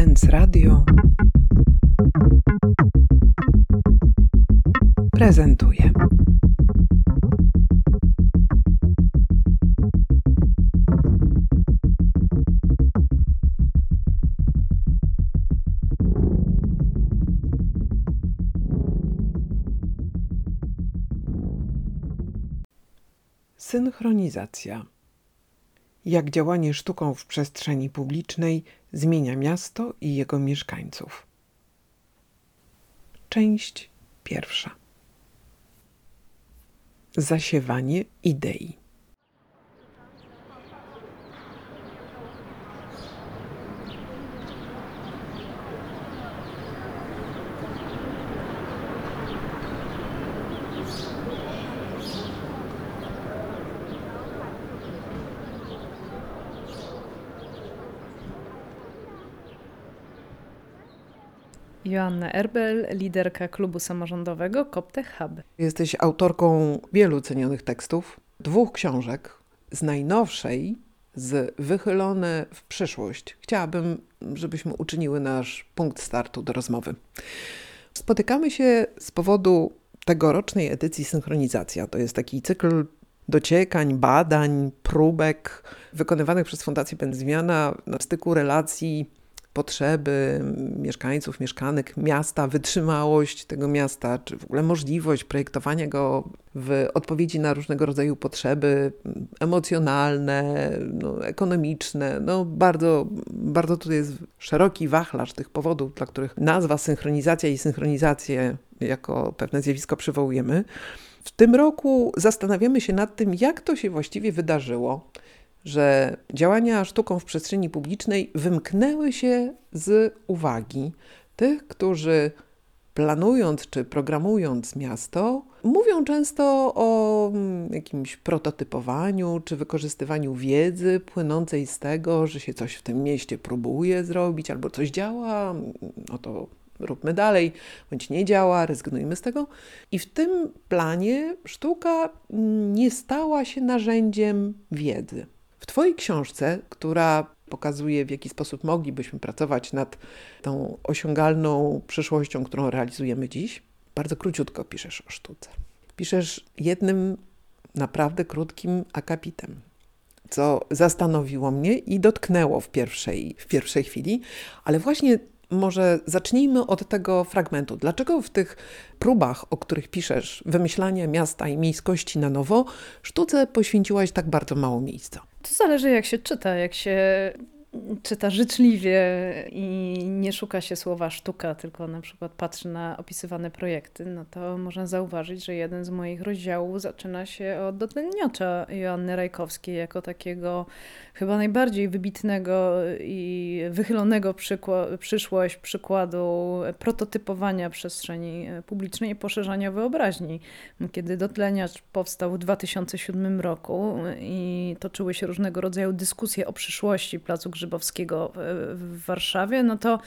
Sens Radio prezentuje. Synchronizacja. Jak działanie sztuką w przestrzeni publicznej zmienia miasto i jego mieszkańców. Część pierwsza. Zasiewanie idei. Joanna Erbel, liderka klubu samorządowego Koptech Hub. Jesteś autorką wielu cenionych tekstów, dwóch książek. Z najnowszej, z Wychylone w przyszłość. Chciałabym, żebyśmy uczyniły nasz punkt startu do rozmowy. Spotykamy się z powodu tegorocznej edycji Synchronizacja. To jest taki cykl dociekań, badań, próbek wykonywanych przez Fundację Pędzmiana na styku relacji potrzeby mieszkańców, mieszkanek miasta, wytrzymałość tego miasta, czy w ogóle możliwość projektowania go w odpowiedzi na różnego rodzaju potrzeby emocjonalne, no, ekonomiczne. No, bardzo, bardzo tutaj jest szeroki wachlarz tych powodów, dla których nazwa synchronizacja i synchronizację jako pewne zjawisko przywołujemy. W tym roku zastanawiamy się nad tym, jak to się właściwie wydarzyło że działania sztuką w przestrzeni publicznej wymknęły się z uwagi tych, którzy planując czy programując miasto, mówią często o mm, jakimś prototypowaniu czy wykorzystywaniu wiedzy płynącej z tego, że się coś w tym mieście próbuje zrobić albo coś działa, no to róbmy dalej, bądź nie działa, rezygnujmy z tego. I w tym planie sztuka nie stała się narzędziem wiedzy. W Twojej książce, która pokazuje, w jaki sposób moglibyśmy pracować nad tą osiągalną przyszłością, którą realizujemy dziś, bardzo króciutko piszesz o sztuce. Piszesz jednym naprawdę krótkim akapitem, co zastanowiło mnie i dotknęło w pierwszej, w pierwszej chwili, ale właśnie może zacznijmy od tego fragmentu. Dlaczego w tych próbach, o których piszesz, wymyślania miasta i miejskości na nowo, sztuce poświęciłaś tak bardzo mało miejsca? To zależy, jak się czyta, jak się czyta życzliwie i nie szuka się słowa sztuka, tylko na przykład patrzy na opisywane projekty, no to można zauważyć, że jeden z moich rozdziałów zaczyna się od dotleniacza Joanny Rajkowskiej jako takiego chyba najbardziej wybitnego i wychylonego przykła- przyszłość przykładu prototypowania przestrzeni publicznej i poszerzania wyobraźni. Kiedy dotleniacz powstał w 2007 roku i toczyły się różnego rodzaju dyskusje o przyszłości Placu Grzybowskiego w Warszawie, no to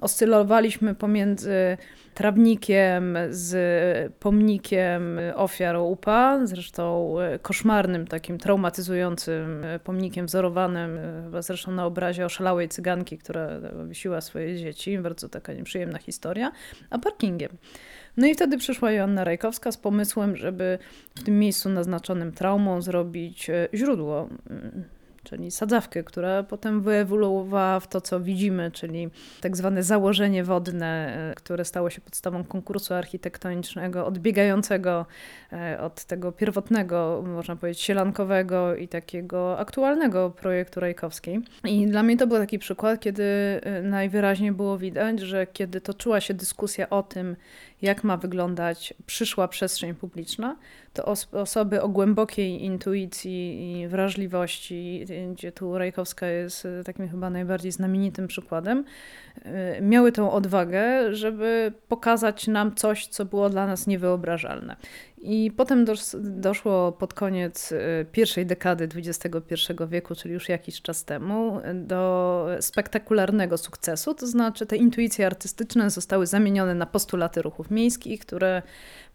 oscylowaliśmy pomiędzy trawnikiem z pomnikiem ofiar UPA, zresztą koszmarnym, takim traumatyzującym pomnikiem wzorowanym chyba zresztą na obrazie oszalałej cyganki, która wisiła swoje dzieci, bardzo taka nieprzyjemna historia, a parkingiem. No i wtedy przyszła Joanna Rajkowska z pomysłem, żeby w tym miejscu naznaczonym traumą zrobić źródło czyli sadzawkę, która potem wyewoluowała w to, co widzimy, czyli tak zwane założenie wodne, e, które stało się podstawą konkursu architektonicznego, odbiegającego e, od tego pierwotnego, można powiedzieć, sielankowego i takiego aktualnego projektu Rajkowskiej. I dla mnie to był taki przykład, kiedy e, najwyraźniej było widać, że kiedy toczyła się dyskusja o tym, jak ma wyglądać przyszła przestrzeń publiczna, to os osoby o głębokiej intuicji i wrażliwości, gdzie tu Rajkowska jest e, takim chyba najbardziej znamienitym przykładem, e, miały tą odwagę, żeby pokazać nam coś, co było dla nas niewyobrażalne. I potem doszło pod koniec y, pierwszej dekady XXI wieku, czyli już jakiś czas temu, do spektakularnego sukcesu. To znaczy, te intuicje artystyczne zostały zamienione na postulaty ruchów miejskich, które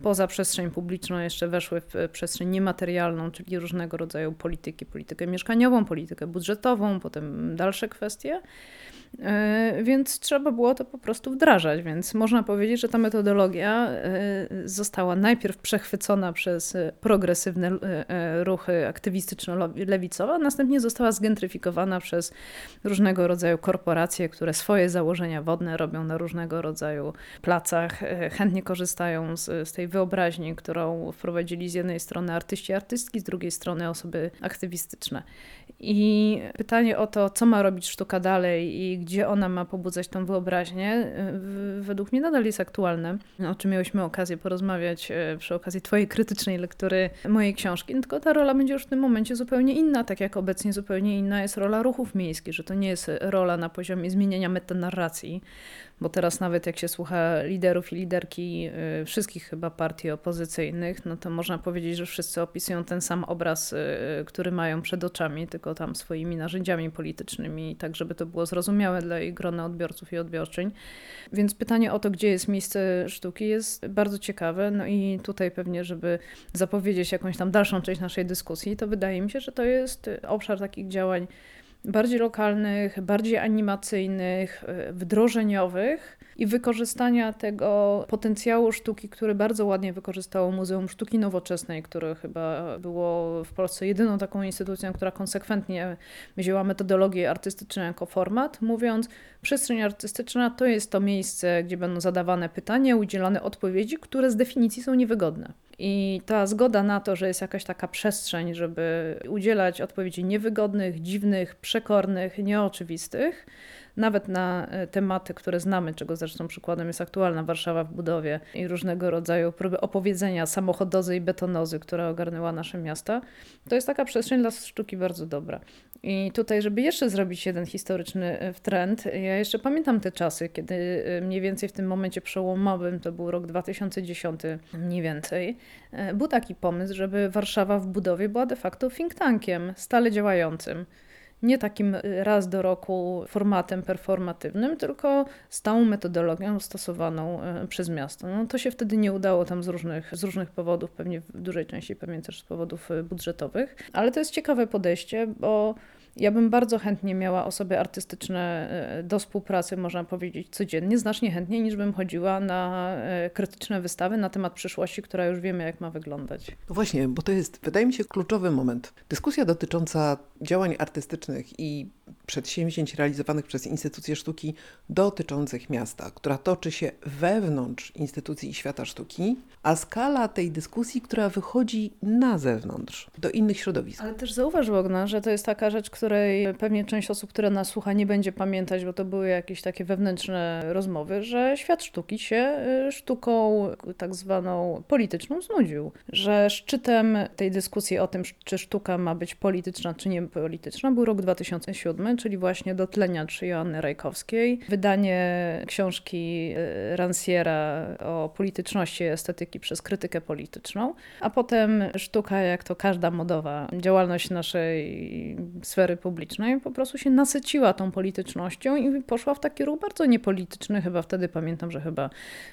poza przestrzeń publiczną jeszcze weszły w przestrzeń niematerialną, czyli różnego rodzaju polityki, politykę mieszkaniową, politykę budżetową, potem dalsze kwestie. E, więc trzeba było to po prostu wdrażać. Więc można powiedzieć, że ta metodologia została najpierw przechwycona przez progresywne ruchy aktywistyczno-lewicowe, a następnie została zgentryfikowana przez różnego rodzaju korporacje, które swoje założenia wodne robią na różnego rodzaju placach, chętnie korzystają z, z tej wyobraźni, którą wprowadzili z jednej strony artyści, artystki, z drugiej strony osoby aktywistyczne. I pytanie o to, co ma robić sztuka dalej i gdzie ona ma pobudzać tą wyobraźnię, według mnie nadal jest aktualne, o czym miałyśmy okazję porozmawiać e, przy okazji Twojej krytycznej lektury mojej książki. Tylko ta rola będzie już w tym momencie zupełnie inna, tak jak obecnie zupełnie inna jest rola ruchów miejskich, że to nie jest rola na poziomie zmieniania metanarracji, bo teraz nawet jak się słucha liderów i liderki y, wszystkich chyba partii opozycyjnych, no to można powiedzieć, że wszyscy opisują ten sam obraz, y, który mają przed oczami, tylko tam swoimi narzędziami politycznymi, tak żeby to było zrozumiałe dla ich grona odbiorców i odbiorczyń. Więc pytanie o to, gdzie jest miejsce sztuki jest bardzo ciekawe, no i tutaj pewnie, żeby zapowiedzieć jakąś tam dalszą część naszej dyskusji, to wydaje mi się, że to jest obszar takich działań bardziej lokalnych, bardziej animacyjnych, e, wdrożeniowych i wykorzystania tego potencjału sztuki, który bardzo ładnie wykorzystało Muzeum Sztuki Nowoczesnej, które chyba było w Polsce jedyną taką instytucją, która konsekwentnie wzięła metodologię artystyczną jako format, mówiąc, przestrzeń artystyczna to jest to miejsce, gdzie będą zadawane pytania, udzielane odpowiedzi, które z definicji są niewygodne. I ta zgoda na to, że jest jakaś taka przestrzeń, żeby udzielać odpowiedzi niewygodnych, dziwnych, przekornych, nieoczywistych, nawet na e, tematy, które znamy, czego zresztą przykładem jest aktualna Warszawa w budowie i różnego rodzaju próby opowiedzenia samochodozy i betonozy, która ogarnęła nasze miasta, to jest taka przestrzeń dla sztuki bardzo dobra. I tutaj, żeby jeszcze zrobić jeden historyczny e, trend, ja jeszcze pamiętam te czasy, kiedy e, mniej więcej w tym momencie przełomowym, to był rok 2010 mniej więcej, był taki pomysł, żeby Warszawa w budowie była de facto think tankiem, stale działającym nie takim y, raz do roku formatem performatywnym, tylko stałą metodologią stosowaną y, przez miasto. No, to się wtedy nie udało tam z różnych, z różnych powodów, pewnie w dużej części pewnie też z powodów y, budżetowych, ale to jest ciekawe podejście, bo ja bym bardzo chętnie miała osoby artystyczne e, do współpracy, można powiedzieć, codziennie, znacznie chętniej niż bym chodziła na e, krytyczne wystawy na temat przyszłości, która już wiemy, jak ma wyglądać. No właśnie, bo to jest, wydaje mi się, kluczowy moment. Dyskusja dotycząca działań artystycznych i przedsięwzięć realizowanych przez instytucje sztuki dotyczących miasta, która toczy się wewnątrz instytucji i świata sztuki, a skala tej dyskusji, która wychodzi na zewnątrz, do innych środowisk. Ale też zauważ, Bogna, że to jest taka rzecz, której pewnie część osób, która nas słucha, nie będzie pamiętać, bo to były jakieś takie wewnętrzne rozmowy, że świat sztuki się y, sztuką tak zwaną polityczną znudził. Że szczytem tej dyskusji o tym, czy sztuka ma być polityczna, czy nie polityczna, był rok 2007, czyli właśnie Dotleniacz Joanny Rajkowskiej, wydanie książki y, Ranciera o polityczności estetyki przez krytykę polityczną, a potem sztuka, jak to każda modowa działalność naszej sfery publicznej, po prostu się nasyciła tą politycznością i poszła w taki ruch bardzo niepolityczny. Chyba wtedy pamiętam, że chyba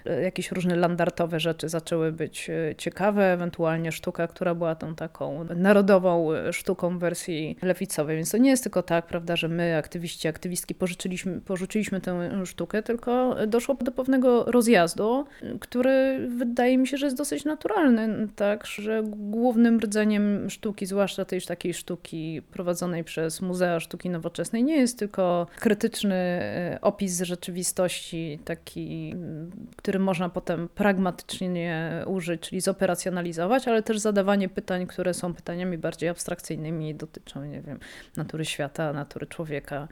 y, jakieś różne landartowe rzeczy zaczęły być y, ciekawe, ewentualnie sztuka, która była tą taką narodową sztuką wersji lewicowej. Więc to nie jest tylko tak, prawda, że my, aktywiści, aktywistki, porzuciliśmy, porzuciliśmy tę sztukę, tylko doszło do pewnego rozjazdu, który wydaje mi się, że jest dosyć naturalny, tak, że głównym rdzeniem sztuki, zwłaszcza tej takiej sztuki prowadzonej przez Muzea Sztuki Nowoczesnej, nie jest tylko krytyczny e, opis rzeczywistości, taki, który można potem pragmatycznie użyć, czyli zoperacjonalizować, ale też zadawanie pytań, które są pytaniami bardziej abstrakcyjnymi dotyczą, nie wiem, natury świata, natury człowieka człowieka.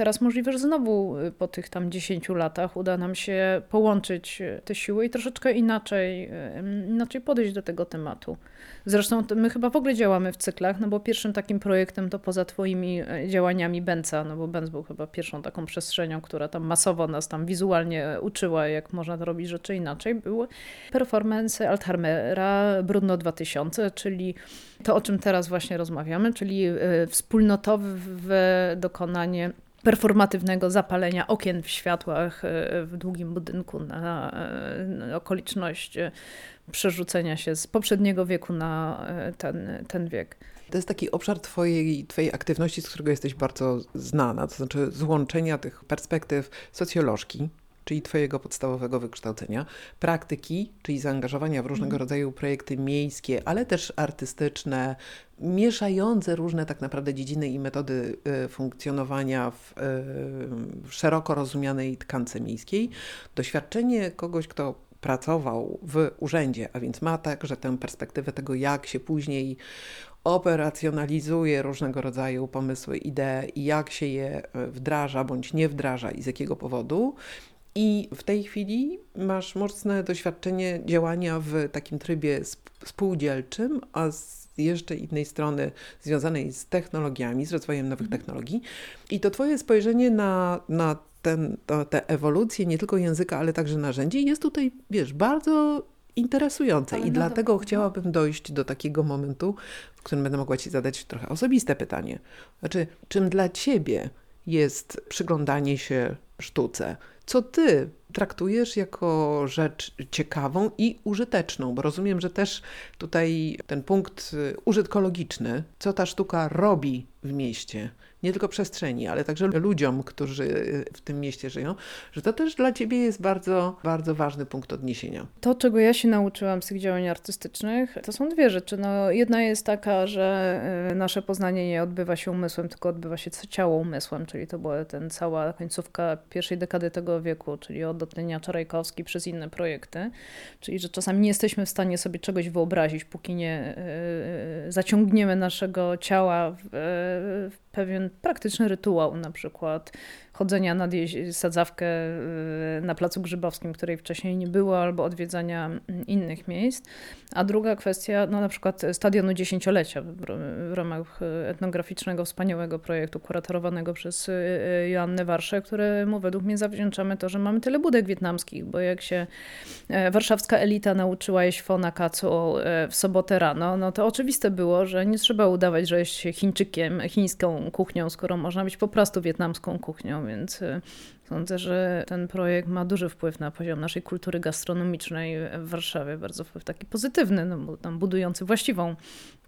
Teraz możliwe, że znowu y, po tych tam 10 latach uda nam się połączyć y, te siły i troszeczkę inaczej, y, inaczej podejść do tego tematu. Zresztą my chyba w ogóle działamy w cyklach, no bo pierwszym takim projektem to poza twoimi działaniami Benca, no bo Benz był chyba pierwszą taką przestrzenią, która tam masowo nas tam wizualnie uczyła, jak można robić rzeczy inaczej, były performance Altharmera Brudno 2000, czyli to, o czym teraz właśnie rozmawiamy, czyli wspólnotowe dokonanie performatywnego zapalenia okien w światłach e, w długim budynku na, e, okoliczność e, przerzucenia się z poprzedniego wieku na ten, ten wiek. To jest taki obszar twojej, twojej aktywności, z którego jesteś bardzo znana, to znaczy złączenia tych perspektyw socjolożki, czyli Twojego podstawowego wykształcenia, praktyki, czyli zaangażowania w różnego Mhm. rodzaju projekty miejskie, ale też artystyczne, mieszające różne tak naprawdę dziedziny i metody y, funkcjonowania w, y, w szeroko rozumianej tkance miejskiej. Doświadczenie kogoś, kto pracował w urzędzie, a więc ma także tę perspektywę tego, jak się później operacjonalizuje różnego rodzaju pomysły, idee i jak się je y, wdraża bądź nie wdraża i z jakiego powodu. I w tej chwili masz mocne doświadczenie działania w takim trybie sp- spółdzielczym, a z jeszcze innej strony związanej z technologiami, z rozwojem nowych technologii. I to Twoje spojrzenie na, na ten, to, tę ewolucję nie tylko języka, ale także narzędzi jest tutaj, wiesz, bardzo interesujące. Ale I no dlatego dobra. chciałabym dojść do takiego momentu, w którym będę mogła Ci zadać trochę osobiste pytanie. Znaczy, czym dla Ciebie jest przyglądanie się sztuce? Co Ty traktujesz jako rzecz ciekawą i użyteczną? Bo rozumiem, że też tutaj ten punkt y, użytkologiczny, co ta sztuka robi w mieście, nie tylko przestrzeni, ale także ludziom, którzy y, w tym mieście żyją, że to też dla Ciebie jest bardzo, bardzo ważny punkt odniesienia. To, czego ja się nauczyłam z tych działań artystycznych, to są dwie rzeczy. No, jedna jest taka, że y, nasze poznanie nie odbywa się umysłem, tylko odbywa się ciało umysłem, czyli to była ten cała końcówka pierwszej dekady tego wieku, czyli od Otynia Czarajkowski przez inne projekty. Czyli, że czasami nie jesteśmy w stanie sobie czegoś wyobrazić, póki nie y, zaciągniemy naszego ciała w, w pewien praktyczny rytuał, na przykład chodzenia nad sadzawkę y, na Placu Grzybowskim, której wcześniej nie było, albo odwiedzania mm, innych miejsc. A druga kwestia, no na przykład stadionu dziesięciolecia w ramach etnograficznego, wspaniałego projektu kuratorowanego przez y, y, Joannę Warszę, któremu według mnie zawdzięczamy to, że mamy tyle budek wietnamskich, bo jak się e, warszawska elita nauczyła jeść fo na kacu e, w sobotę rano, no to oczywiste było, że nie trzeba udawać, że jest się Chińczykiem, chińską kuchnią, skoro można być po prostu wietnamską kuchnią, więc e, sądzę, że ten projekt ma duży wpływ na poziom naszej kultury gastronomicznej w Warszawie, bardzo wpływ taki pozytywny, no tam budujący właściwą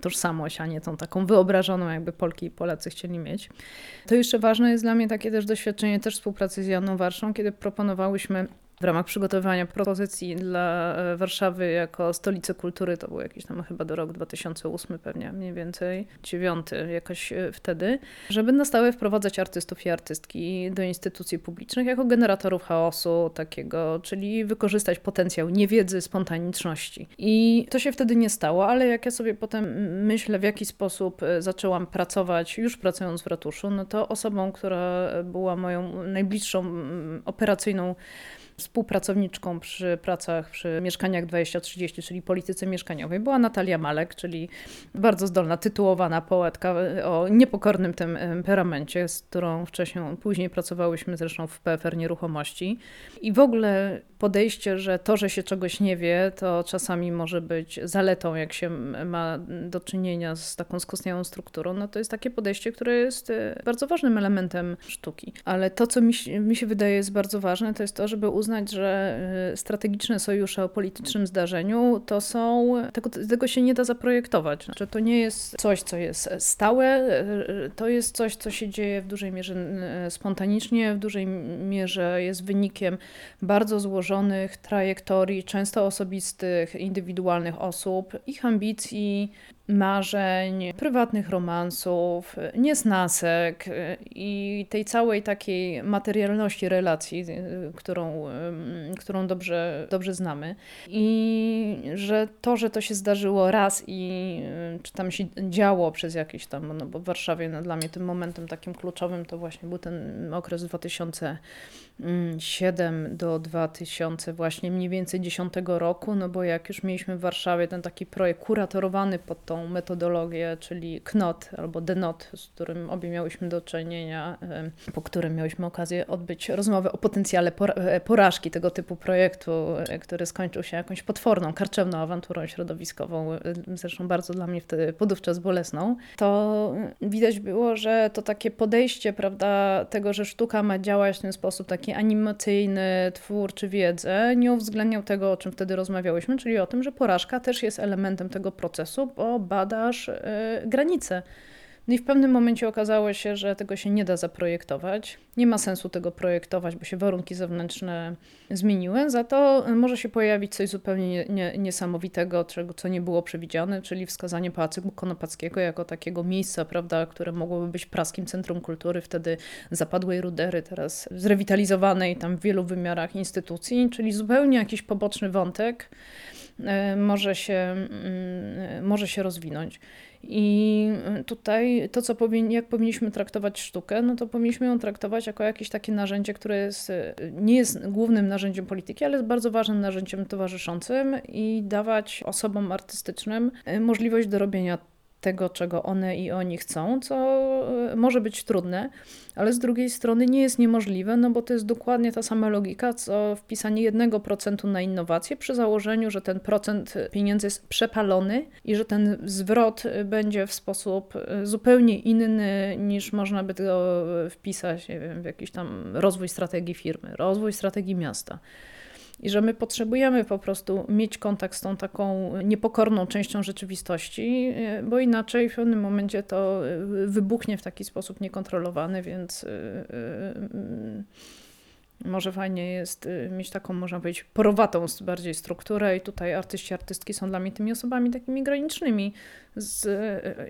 tożsamość, a nie tą taką wyobrażoną, jakby Polki i Polacy chcieli mieć. To jeszcze ważne jest dla mnie takie też doświadczenie też współpracy z Janą Warszą, kiedy proponowałyśmy w ramach przygotowywania propozycji dla e, Warszawy jako stolicy kultury, to był jakiś tam chyba do rok 2008 pewnie, mniej więcej, dziewiąty jakoś e, wtedy, żeby na stałe wprowadzać artystów i artystki do instytucji publicznych jako generatorów chaosu takiego, czyli wykorzystać potencjał niewiedzy, spontaniczności. I to się wtedy nie stało, ale jak ja sobie potem myślę, w jaki sposób e, zaczęłam pracować, już pracując w ratuszu, no to osobą, która była moją najbliższą mm, operacyjną współpracowniczką przy pracach przy Mieszkaniach 2030, czyli polityce mieszkaniowej, była Natalia Malek, czyli bardzo zdolna, tytułowana poetka o niepokornym temperamencie, z którą wcześniej, później pracowałyśmy zresztą w PFR Nieruchomości. I w ogóle podejście, że to, że się czegoś nie wie, to czasami może być zaletą, jak się ma do czynienia z taką skostniałą strukturą, no to jest takie podejście, które jest e, bardzo ważnym elementem sztuki. Ale to, co mi, mi się wydaje jest bardzo ważne, to jest to, żeby uznać, że e, strategiczne sojusze o politycznym zdarzeniu to są, tego, tego się nie da zaprojektować. Znaczy, to nie jest coś, co jest stałe, e, to jest coś, co się dzieje w dużej mierze spontanicznie, w dużej mierze jest wynikiem bardzo złożonych trajektorii, często osobistych, indywidualnych osób, ich ambicji, marzeń, prywatnych romansów, niesnasek y, i tej całej takiej materialności relacji, y, którą, y, którą dobrze, dobrze znamy. I że to, że to się zdarzyło raz i czy tam się działo przez jakiś tam, no bo w Warszawie no, dla mnie tym momentem takim kluczowym to właśnie był ten okres 2007 do 2000 właśnie mniej więcej 10 roku, no bo jak już mieliśmy w Warszawie ten taki projekt kuratorowany pod tą metodologię, czyli KNOT albo DENOT, z którym obie miałyśmy do czynienia, po którym miałyśmy okazję odbyć rozmowę o potencjale e, porażki tego typu projektu, e, który skończył się jakąś potworną, karczemną awanturą środowiskową, e, zresztą bardzo dla mnie wtedy podówczas bolesną, to widać było, że to takie podejście, prawda, tego, że sztuka ma działać w ten sposób taki animacyjny, twórczy wiedzę, nie uwzględniał tego, o czym wtedy rozmawiałyśmy, czyli o tym, że porażka też jest elementem tego procesu, bo badasz e, granice. No i w pewnym momencie okazało się, że tego się nie da zaprojektować. Nie ma sensu tego projektować, bo się warunki zewnętrzne zmieniły. Za to może się pojawić coś zupełnie nie, niesamowitego, czego, co nie było przewidziane, czyli wskazanie Pałacu Konopackiego jako takiego miejsca, prawda, które mogłoby być praskim centrum kultury wtedy zapadłej rudery, teraz zrewitalizowanej tam w wielu wymiarach instytucji, czyli zupełnie jakiś poboczny wątek e, może się, mm, może się rozwinąć. I tutaj to, co jak powinniśmy traktować sztukę, no to powinniśmy ją traktować jako jakieś takie narzędzie, które jest, nie jest głównym narzędziem polityki, ale jest bardzo ważnym narzędziem towarzyszącym i dawać osobom artystycznym możliwość do robienia tego, czego one i oni chcą, co e, może być trudne, ale z drugiej strony nie jest niemożliwe, no bo to jest dokładnie ta sama logika, co wpisanie jednego procentu na innowacje przy założeniu, że ten procent pieniędzy jest przepalony i że ten zwrot będzie w sposób e, zupełnie inny niż można by to wpisać wiem, w jakiś tam rozwój strategii firmy, rozwój strategii miasta i że my potrzebujemy po prostu mieć kontakt z tą taką niepokorną częścią rzeczywistości, e, bo inaczej w pewnym momencie to e, wybuchnie w taki sposób niekontrolowany, więc e, może fajnie jest mieć taką, można powiedzieć, porowatą bardziej strukturę i tutaj artyści, artystki są dla mnie tymi osobami takimi granicznymi, z,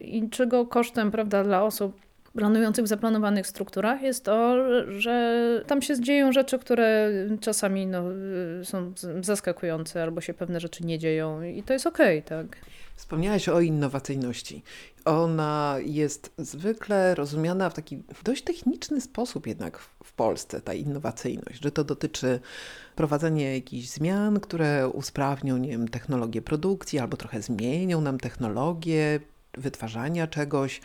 i czego kosztem, prawda, dla osób planujących w zaplanowanych strukturach jest to, że tam się dzieją rzeczy, które czasami no, są zaskakujące albo się pewne rzeczy nie dzieją i to jest okej, okay, tak. Wspomniałaś o innowacyjności. Ona jest zwykle rozumiana w taki dość techniczny sposób jednak w Polsce, ta innowacyjność, że to dotyczy prowadzenia jakichś zmian, które usprawnią nie wiem, technologię produkcji albo trochę zmienią nam technologię wytwarzania czegoś,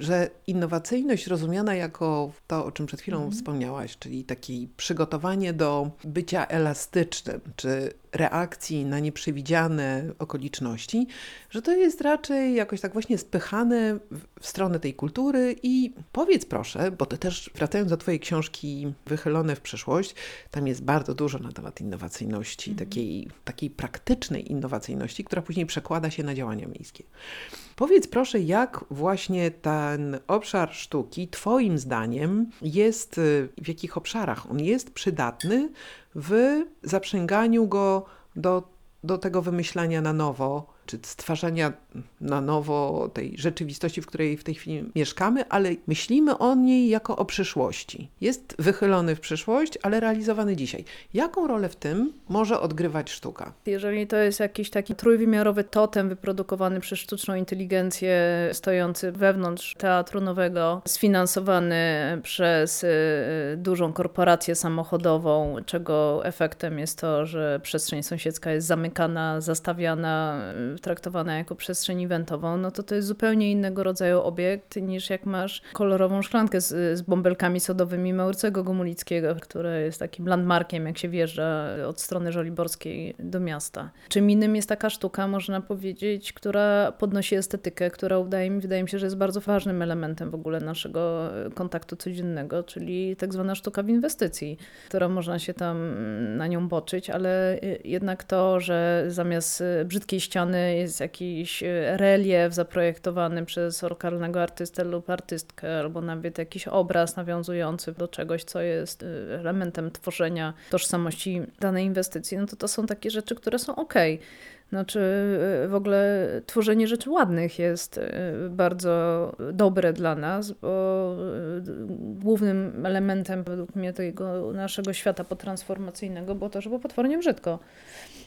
że innowacyjność rozumiana jako to, o czym przed chwilą mm. wspomniałaś, czyli takie przygotowanie do bycia elastycznym, czy reakcji na nieprzewidziane okoliczności, że to jest raczej jakoś tak właśnie spychane w stronę tej kultury i powiedz proszę, bo to też wracając do Twojej książki Wychylone w przyszłość, tam jest bardzo dużo na temat innowacyjności, mm. takiej, takiej praktycznej innowacyjności, która później przekłada się na działania miejskie. Powiedz proszę, jak właśnie ten obszar sztuki, Twoim zdaniem, jest, y, w jakich obszarach on jest przydatny w zaprzęganiu go do, do tego wymyślania na nowo czy stwarzania na nowo tej rzeczywistości, w której w tej chwili mieszkamy, ale myślimy o niej jako o przyszłości. Jest wychylony w przyszłość, ale realizowany dzisiaj. Jaką rolę w tym może odgrywać sztuka? Jeżeli to jest jakiś taki trójwymiarowy totem wyprodukowany przez sztuczną inteligencję, stojący wewnątrz teatru nowego, sfinansowany przez y, dużą korporację samochodową, czego efektem jest to, że przestrzeń sąsiedzka jest zamykana, zastawiana traktowana jako przestrzeń eventową, no to to jest zupełnie innego rodzaju obiekt niż jak masz kolorową szklankę z, z bąbelkami sodowymi Maurycego Gomulickiego, które jest takim landmarkiem, jak się wjeżdża od strony żoliborskiej do miasta. Czym innym jest taka sztuka, można powiedzieć, która podnosi estetykę, która wydaje mi, wydaje mi się, że jest bardzo ważnym elementem w ogóle naszego kontaktu codziennego, czyli tak zwana sztuka w inwestycji, która można się tam na nią boczyć, ale jednak to, że zamiast brzydkiej ściany jest jakiś e, relief zaprojektowany przez lokalnego artystę lub artystkę, albo nawet jakiś obraz nawiązujący do czegoś, co jest e, elementem tworzenia tożsamości danej inwestycji, no to to są takie rzeczy, które są ok. Znaczy, e, w ogóle tworzenie rzeczy ładnych jest bardzo dobre dla nas, bo głównym elementem według mnie tego naszego świata potransformacyjnego było to, że było potwornie brzydko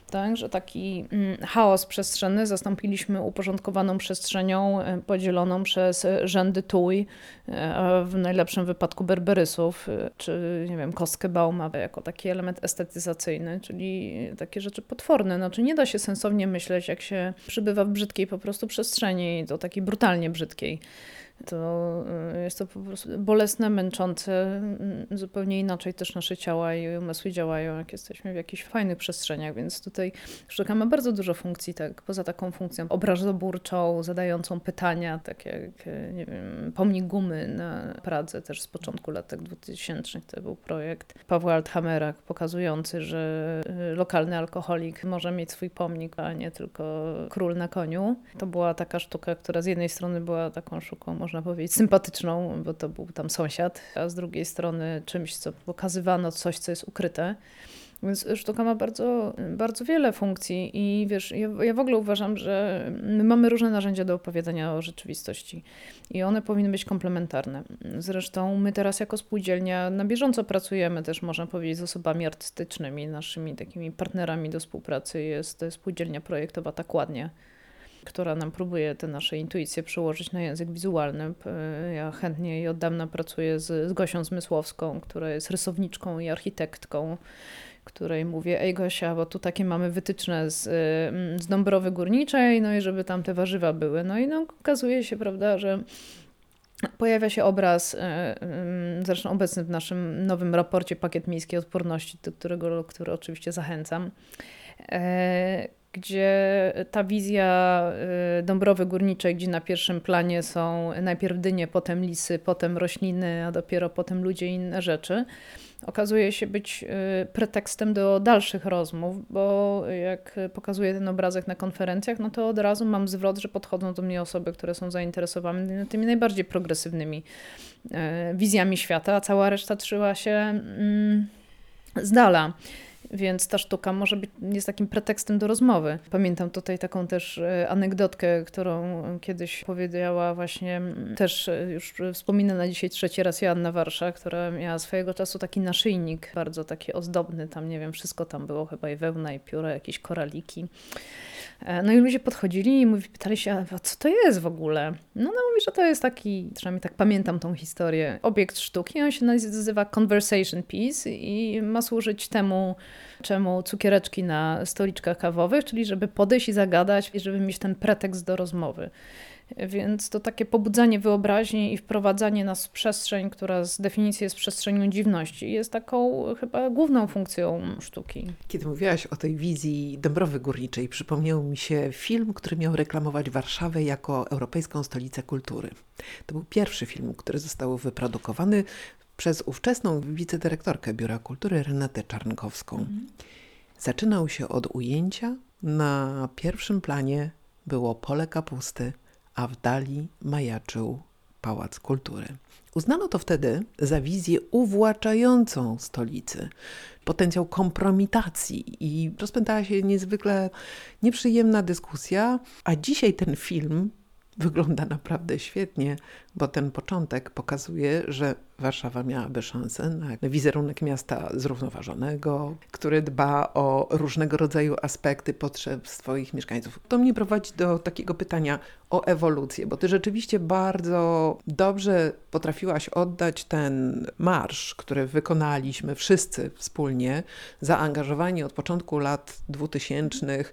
tak, że taki mm, chaos przestrzenny zastąpiliśmy uporządkowaną przestrzenią e, podzieloną przez rzędy tuj, e, w najlepszym wypadku berberysów, e, czy nie wiem, kostkę bauma jako taki element estetyzacyjny, czyli takie rzeczy potworne. Znaczy nie da się sensownie myśleć, jak się przybywa w brzydkiej po prostu przestrzeni, do takiej brutalnie brzydkiej. To y, jest to po prostu bolesne, męczące, mm, zupełnie inaczej też nasze ciała i umysły działają, jak jesteśmy w jakichś fajnych przestrzeniach, więc tutaj sztuka ma bardzo dużo funkcji, tak, poza taką funkcją obrazoburczą, zadającą pytania, tak jak, y, nie wiem, pomnik gumy na Pradze też z początku lat 2000, to był projekt Pawła Althamera pokazujący, że y, lokalny alkoholik może mieć swój pomnik, a nie tylko król na koniu. To była taka sztuka, która z jednej strony była taką sztuką, można powiedzieć, sympatyczną, bo to był tam sąsiad, a z drugiej strony czymś, co pokazywano coś, co jest ukryte. Więc sztuka ma bardzo, bardzo wiele funkcji i wiesz, ja, ja, w ogóle uważam, że my mamy różne narzędzia do opowiadania o rzeczywistości i one powinny być komplementarne. Zresztą my teraz jako spółdzielnia na bieżąco pracujemy też, można powiedzieć, z osobami artystycznymi. Naszymi takimi partnerami do współpracy jest spółdzielnia projektowa Tak Ładnie, która nam próbuje te nasze intuicje przełożyć na język wizualny. Ja chętnie i od dawna pracuję z, z Gosią Zmysłowską, która jest rysowniczką i architektką której mówię, ej Gosia, bo tu takie mamy wytyczne z, z Dąbrowy Górniczej, no i żeby tam te warzywa były. No i no, okazuje się, prawda, że Pojawia się obraz, zresztą obecny w naszym nowym raporcie Pakiet Miejskiej Odporności, do którego który oczywiście zachęcam, e, gdzie ta wizja Dąbrowy Górniczej, gdzie na pierwszym planie są najpierw dynie, potem lisy, potem rośliny, a dopiero potem ludzie i inne rzeczy, okazuje się być y, pretekstem do dalszych rozmów, bo jak pokazuję ten obrazek na konferencjach, no to od razu mam zwrot, że podchodzą do mnie osoby, które są zainteresowane tymi najbardziej progresywnymi y, wizjami świata, a cała reszta trzyma się mm, z dala. Więc ta sztuka może być jest takim pretekstem do rozmowy. Pamiętam tutaj taką też e, anegdotkę, którą kiedyś powiedziała właśnie też e, już wspominana dzisiaj trzeci raz Joanna Warsza, która miała swojego czasu taki naszyjnik, bardzo taki ozdobny, tam nie wiem, wszystko tam było, chyba i wełna, i pióra, jakieś koraliki. E, no i ludzie podchodzili i mówi, pytali się, a co to jest w ogóle? No ona mówi, że to jest taki, przynajmniej tak pamiętam tą historię, obiekt sztuki. On się nazywa Conversation Piece i ma służyć temu, czemu cukiereczki na stoliczkach kawowych, czyli żeby podejść i zagadać i żeby mieć ten pretekst do rozmowy. Więc to takie pobudzanie wyobraźni i wprowadzanie nas w przestrzeń, która z definicji jest przestrzenią dziwności, jest taką chyba główną funkcją sztuki. Kiedy mówiłaś o tej wizji Dąbrowy Górniczej, przypomniał mi się film, który miał reklamować Warszawę jako europejską stolicę kultury. To był pierwszy film, który został wyprodukowany przez ówczesną wicedyrektorkę Biura Kultury Renatę Czarnkowską. Mhm. Zaczynał się od ujęcia. Na pierwszym planie było pole kapusty, a w dali majaczył Pałac Kultury. Uznano to wtedy za wizję uwłaczającą stolicy, potencjał kompromitacji i rozpętała się niezwykle nieprzyjemna dyskusja, a dzisiaj ten film wygląda naprawdę świetnie, bo ten początek pokazuje, że Warszawa miałaby szansę na wizerunek miasta zrównoważonego, który dba o różnego rodzaju aspekty potrzeb swoich mieszkańców. To mnie prowadzi do takiego pytania o ewolucję, bo ty rzeczywiście bardzo dobrze potrafiłaś oddać ten marsz, który wykonaliśmy wszyscy wspólnie, zaangażowani od początku lat 2000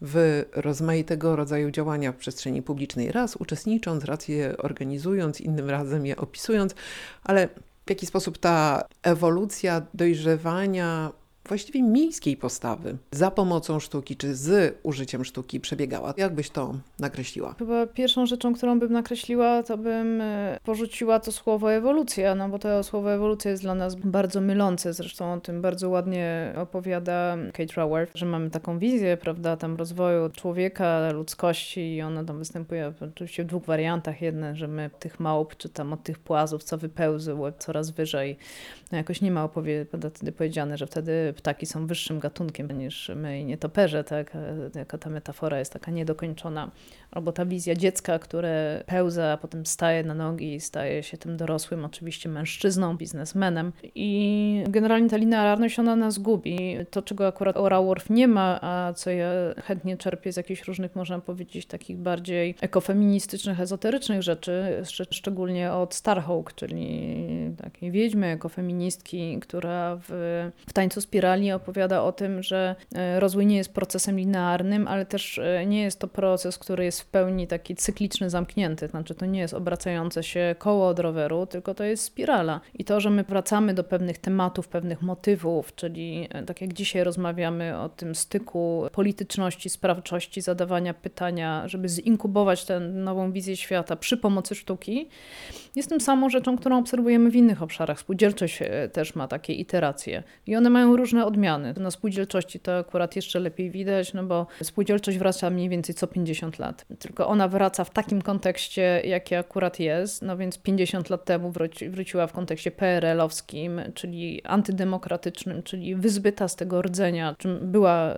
w rozmaitego rodzaju działania w przestrzeni publicznej, raz uczestnicząc, raz je organizując, innym razem je opisując, ale w jaki sposób ta ewolucja dojrzewania właściwie miejskiej postawy za pomocą sztuki, czy z użyciem sztuki przebiegała? Jak byś to nakreśliła? Chyba pierwszą rzeczą, którą bym nakreśliła, to bym e, porzuciła to słowo ewolucja, no bo to słowo ewolucja jest dla nas bardzo mylące. Zresztą o tym bardzo ładnie opowiada Kate Raworth, że mamy taką wizję, prawda, tam rozwoju człowieka, ludzkości i ona tam występuje oczywiście w dwóch wariantach. Jedne, że my tych małp, czy tam od tych płazów, co wypełzły coraz wyżej, no jakoś nie ma opowie- wtedy powiedziane, że wtedy ptaki są wyższym gatunkiem niż my i nietoperze, tak? Jaka ta metafora jest taka niedokończona. Albo ta wizja dziecka, które pełza, a potem staje na nogi i staje się tym dorosłym, oczywiście mężczyzną, biznesmenem. I generalnie ta linearność, ona nas gubi. To, czego akurat Ora Worf nie ma, a co ja chętnie czerpię z jakichś różnych, można powiedzieć, takich bardziej ekofeministycznych, ezoterycznych rzeczy, szczególnie od Starhawk, czyli takiej wiedźmy, ekofeministki, która w, w tańcu spirali opowiada o tym, że e, rozwój nie jest procesem linearnym, ale też e, nie jest to proces, który jest w pełni taki cykliczny, zamknięty. Znaczy, to nie jest obracające się koło od roweru, tylko to jest spirala. I to, że my wracamy do pewnych tematów, pewnych motywów, czyli e, tak jak dzisiaj rozmawiamy o tym styku polityczności, sprawczości, zadawania pytania, żeby zinkubować tę nową wizję świata przy pomocy sztuki, jest tym samą rzeczą, którą obserwujemy w innych obszarach. Spółdzielczość też ma takie iteracje i one mają różne odmiany. Na spółdzielczości to akurat jeszcze lepiej widać, no bo spółdzielczość wraca mniej więcej co 50 lat. Tylko ona wraca w takim kontekście, jaki akurat jest, no więc 50 lat temu wróci, wróciła w kontekście PRL-owskim, czyli antydemokratycznym, czyli wyzbyta z tego rdzenia, czym była e,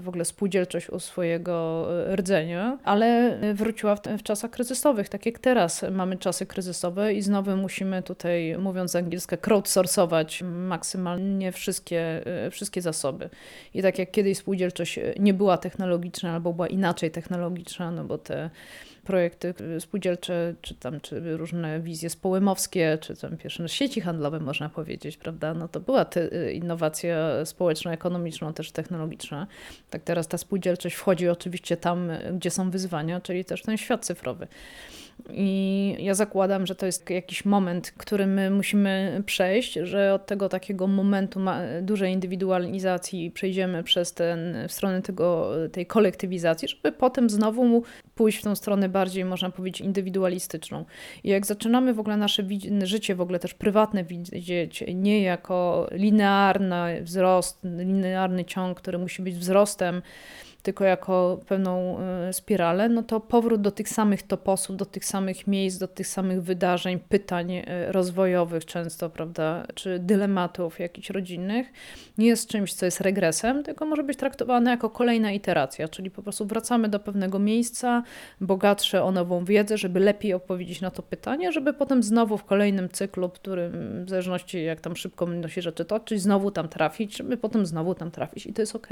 w ogóle spółdzielczość u swojego e, rdzenia, ale wróciła w, w czasach kryzysowych, tak jak teraz mamy czasy kryzysowe i znowu musimy tutaj, mówiąc angielskie, crowdsourcować maksymalnie wszystkie, e, wszystkie zasoby. I tak jak kiedyś spółdzielczość nie była technologiczna albo była inaczej technologiczna, no bo te projekty spółdzielcze, czy tam czy różne wizje społymowskie, czy tam pierwsze sieci handlowe można powiedzieć, prawda? No to była te, innowacja społeczno-ekonomiczna, też technologiczna. Tak teraz ta spółdzielczość wchodzi oczywiście tam, gdzie są wyzwania, czyli też ten świat cyfrowy. I ja zakładam, że to jest jakiś moment, który my musimy przejść, że od tego takiego momentu dużej indywidualizacji przejdziemy przez ten, w stronę tego, tej kolektywizacji, żeby potem znowu pójść w tą stronę bardziej, można powiedzieć, indywidualistyczną. I jak zaczynamy w ogóle nasze życie, w ogóle też prywatne widzieć nie jako linearny wzrost, linearny ciąg, który musi być wzrostem, tylko jako pewną e, spiralę, no to powrót do tych samych toposów, do tych samych miejsc, do tych samych wydarzeń, pytań e, rozwojowych często, prawda, czy dylematów jakichś rodzinnych, nie jest czymś, co jest regresem, tylko może być traktowane jako kolejna iteracja, czyli po prostu wracamy do pewnego miejsca, bogatsze o nową wiedzę, żeby lepiej odpowiedzieć na to pytanie, żeby potem znowu w kolejnym cyklu, w którym w zależności jak tam szybko będą się rzeczy toczyć, znowu tam trafić, żeby potem znowu tam trafić i to jest ok.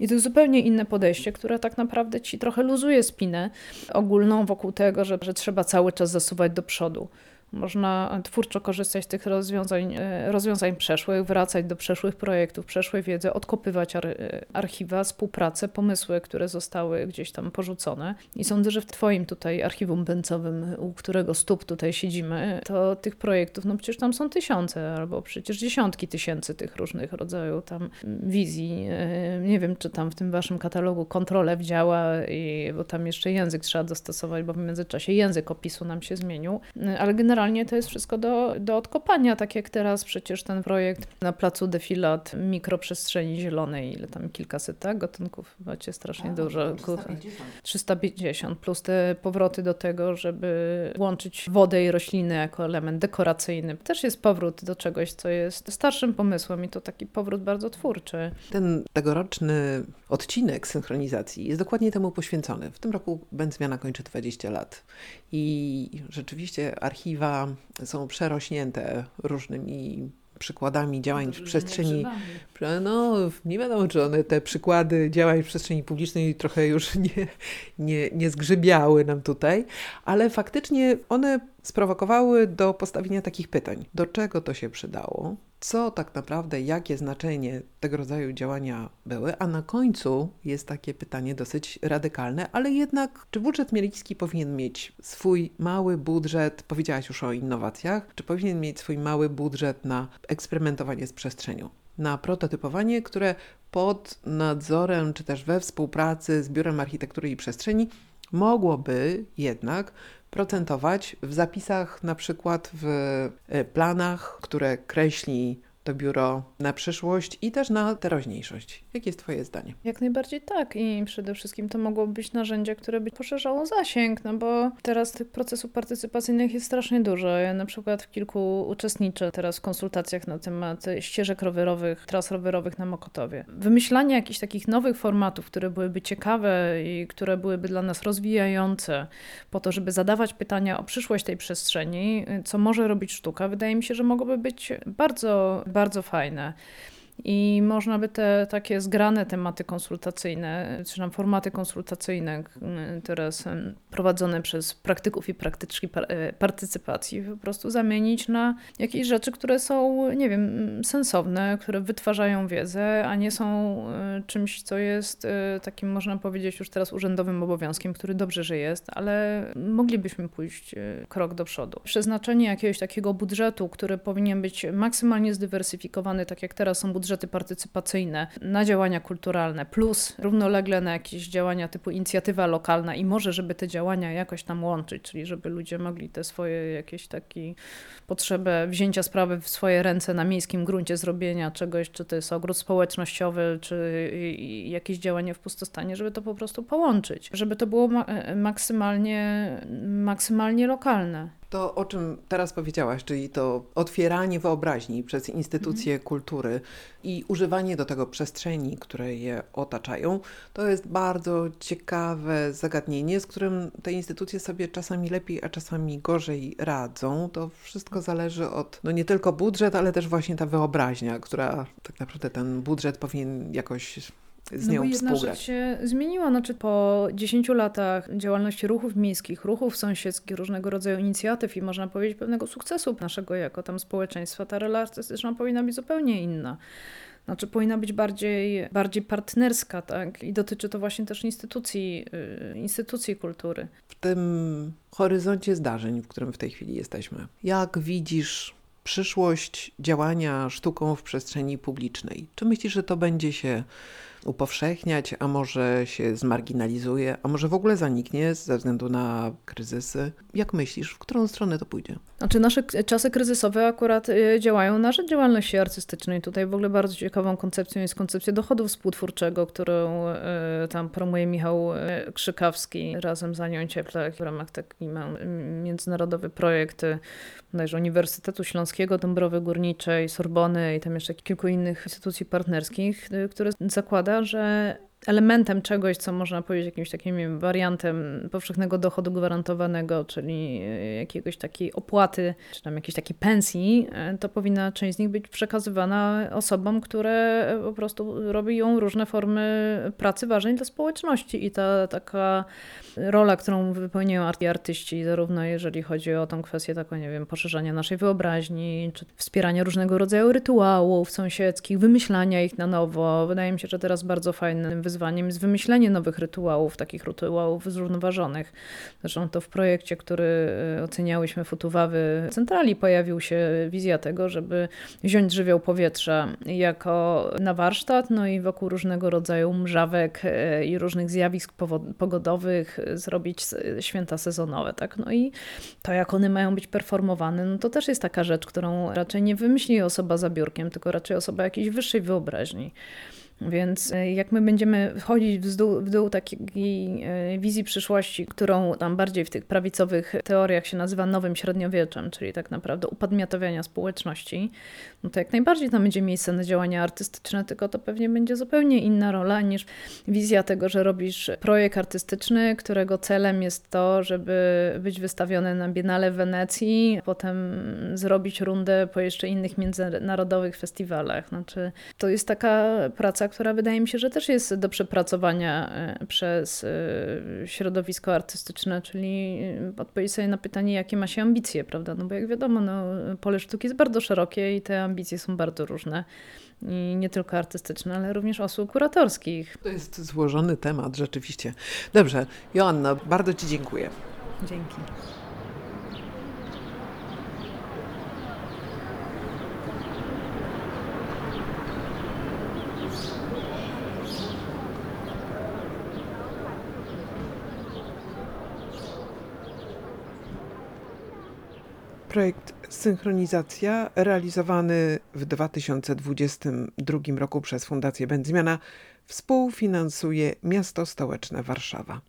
I to jest zupełnie inne podejście, które tak naprawdę ci trochę luzuje spinę ogólną wokół tego, że, że trzeba cały czas zasuwać do przodu. Można twórczo korzystać z tych rozwiązań, e, rozwiązań przeszłych, wracać do przeszłych projektów, przeszłej wiedzy, odkopywać ar, e, archiwa, współpracę, pomysły, które zostały gdzieś tam porzucone. I sądzę, że w Twoim tutaj archiwum bęcowym, u którego stóp tutaj siedzimy, to tych projektów, no przecież tam są tysiące, albo przecież dziesiątki tysięcy tych różnych rodzajów tam wizji. E, nie wiem, czy tam w tym Waszym katalogu kontrole działa, i, bo tam jeszcze język trzeba dostosować, bo w międzyczasie język opisu nam się zmienił, ale generalnie generalnie to jest wszystko do, do odkopania, tak jak teraz przecież ten projekt na placu Defilat mikroprzestrzeni zielonej, ile tam kilkaset tak, gatunków macie strasznie A, dużo. 350. 350 plus te powroty do tego, żeby łączyć wodę i rośliny jako element dekoracyjny. Też jest powrót do czegoś, co jest starszym pomysłem i to taki powrót bardzo twórczy. Ten tegoroczny odcinek synchronizacji jest dokładnie temu poświęcony. W tym roku Będzmiana kończy 20 lat i rzeczywiście archiwa są przerośnięte różnymi przykładami działań w przestrzeni. No, nie wiadomo, czy one te przykłady działań w przestrzeni publicznej trochę już nie, nie, nie zgrzybiały nam tutaj, ale faktycznie one sprowokowały do postawienia takich pytań. Do czego to się przydało? Co tak naprawdę, jakie znaczenie tego rodzaju działania były? A na końcu jest takie pytanie dosyć radykalne, ale jednak, czy budżet mielicki powinien mieć swój mały budżet? Powiedziałaś już o innowacjach. Czy powinien mieć swój mały budżet na eksperymentowanie z przestrzenią? Na prototypowanie, które pod nadzorem czy też we współpracy z Biurem Architektury i Przestrzeni mogłoby jednak procentować w zapisach, na przykład w e, planach, które kreśli to biuro na przyszłość i też na teraźniejszość. Jakie jest Twoje zdanie? Jak najbardziej tak i przede wszystkim to mogłoby być narzędzie, które by poszerzało zasięg, no bo teraz tych procesów partycypacyjnych jest strasznie dużo. Ja na przykład w kilku uczestniczę teraz w konsultacjach na temat ścieżek rowerowych, tras rowerowych na Mokotowie. Wymyślanie jakichś takich nowych formatów, które byłyby ciekawe i które byłyby dla nas rozwijające, po to, żeby zadawać pytania o przyszłość tej przestrzeni, co może robić sztuka, wydaje mi się, że mogłoby być bardzo bardzo fajne. I można by te takie zgrane tematy konsultacyjne, czy tam formaty konsultacyjne y, teraz prowadzone przez praktyków i praktyczki y, partycypacji po prostu zamienić na jakieś rzeczy, które są, nie wiem, sensowne, które wytwarzają wiedzę, a nie są czymś, co jest takim, można powiedzieć, już teraz urzędowym obowiązkiem, który dobrze, że jest, ale moglibyśmy pójść krok do przodu. Przeznaczenie jakiegoś takiego budżetu, który powinien być maksymalnie zdywersyfikowany, tak jak teraz są budżety budżety partycypacyjne na działania kulturalne, plus równolegle na jakieś działania typu inicjatywa lokalna i może, żeby te działania jakoś tam łączyć, czyli żeby ludzie mogli te swoje jakieś takie potrzebę wzięcia sprawy w swoje ręce na miejskim gruncie, zrobienia czegoś, czy to jest ogród społecznościowy, czy jakieś działanie w pustostanie, żeby to po prostu połączyć, żeby to było maksymalnie, maksymalnie lokalne. To, o czym teraz powiedziałaś, czyli to otwieranie wyobraźni przez instytucje mhm. kultury i używanie do tego przestrzeni, które je otaczają, to jest bardzo ciekawe zagadnienie, z którym te instytucje sobie czasami lepiej, a czasami gorzej radzą. To wszystko zależy od, no nie tylko budżet, ale też właśnie ta wyobraźnia, która tak naprawdę ten budżet powinien jakoś z no nią jedna współgrać. rzecz się zmieniła. Znaczy po 10 latach działalności ruchów miejskich, ruchów sąsiedzkich, różnego rodzaju inicjatyw i można powiedzieć pewnego sukcesu naszego jako tam społeczeństwa, ta relacja artystyczna powinna być zupełnie inna. Znaczy powinna być bardziej, bardziej partnerska, tak? I dotyczy to właśnie też instytucji, yy, instytucji kultury. W tym horyzoncie zdarzeń, w którym w tej chwili jesteśmy, jak widzisz przyszłość działania sztuką w przestrzeni publicznej? Czy myślisz, że to będzie się upowszechniać, a może się zmarginalizuje, a może w ogóle zaniknie ze względu na kryzysy. Jak myślisz, w którą stronę to pójdzie? Znaczy nasze czasy kryzysowe akurat y, działają na rzecz działalności artystycznej. Tutaj w ogóle bardzo ciekawą koncepcją jest koncepcja dochodu współtwórczego, którą y, tam promuje Michał y, Krzykawski razem z Anią Cieplek w ramach taki międzynarodowy projekt Uniwersytetu Śląskiego, Dąbrowy Górniczej, Sorbony i tam jeszcze kilku innych instytucji partnerskich, które zakłada, że elementem czegoś, co można powiedzieć jakimś takim wariantem powszechnego dochodu gwarantowanego, czyli jakiegoś takiej opłaty, czy tam jakiejś takiej pensji, to powinna część z nich być przekazywana osobom, które po prostu robią różne formy pracy ważnej dla społeczności i ta taka rola, którą wypełniają artyści, zarówno jeżeli chodzi o tą kwestię taką, nie wiem, poszerzania naszej wyobraźni, czy wspierania różnego rodzaju rytuałów sąsiedzkich, wymyślania ich na nowo. Wydaje mi się, że teraz bardzo fajnym wyzwaniem jest wymyślenie nowych rytuałów, takich rytuałów zrównoważonych. Zresztą to w projekcie, który e, oceniałyśmy Futuwawy Centrali, pojawił się wizja tego, żeby wziąć żywioł powietrza jako na warsztat, no i wokół różnego rodzaju mrzawek e, i różnych zjawisk pogodowych zrobić święta sezonowe, tak? No i to, jak one mają być performowane, no to też jest taka rzecz, którą raczej nie wymyśli osoba za biurkiem, tylko raczej osoba jakiejś wyższej wyobraźni. Więc e, jak my będziemy wchodzić w dół, w dół takiej e, wizji przyszłości, którą tam bardziej w tych prawicowych teoriach się nazywa nowym średniowieczem, czyli tak naprawdę upadmiotowiania społeczności, no to jak najbardziej tam będzie miejsce na działania artystyczne, tylko to pewnie będzie zupełnie inna rola niż wizja tego, że robisz projekt artystyczny, którego celem jest to, żeby być wystawiony na Biennale w Wenecji, potem zrobić rundę po jeszcze innych międzynarodowych festiwalach. Znaczy, to jest taka praca, która wydaje mi się, że też jest do przepracowania e, przez e, środowisko artystyczne, czyli e, odpowiedzieć sobie na pytanie, jakie ma się ambicje, prawda? No bo jak wiadomo, no, pole sztuki jest bardzo szerokie i te ambicje są bardzo różne. I nie tylko artystyczne, ale również osób kuratorskich. To jest złożony temat, rzeczywiście. Dobrze, Joanna, bardzo Ci dziękuję. Dzięki. Projekt Synchronizacja, realizowany w 2022 roku przez Fundację Będzmiana, współfinansuje miasto stołeczne Warszawa.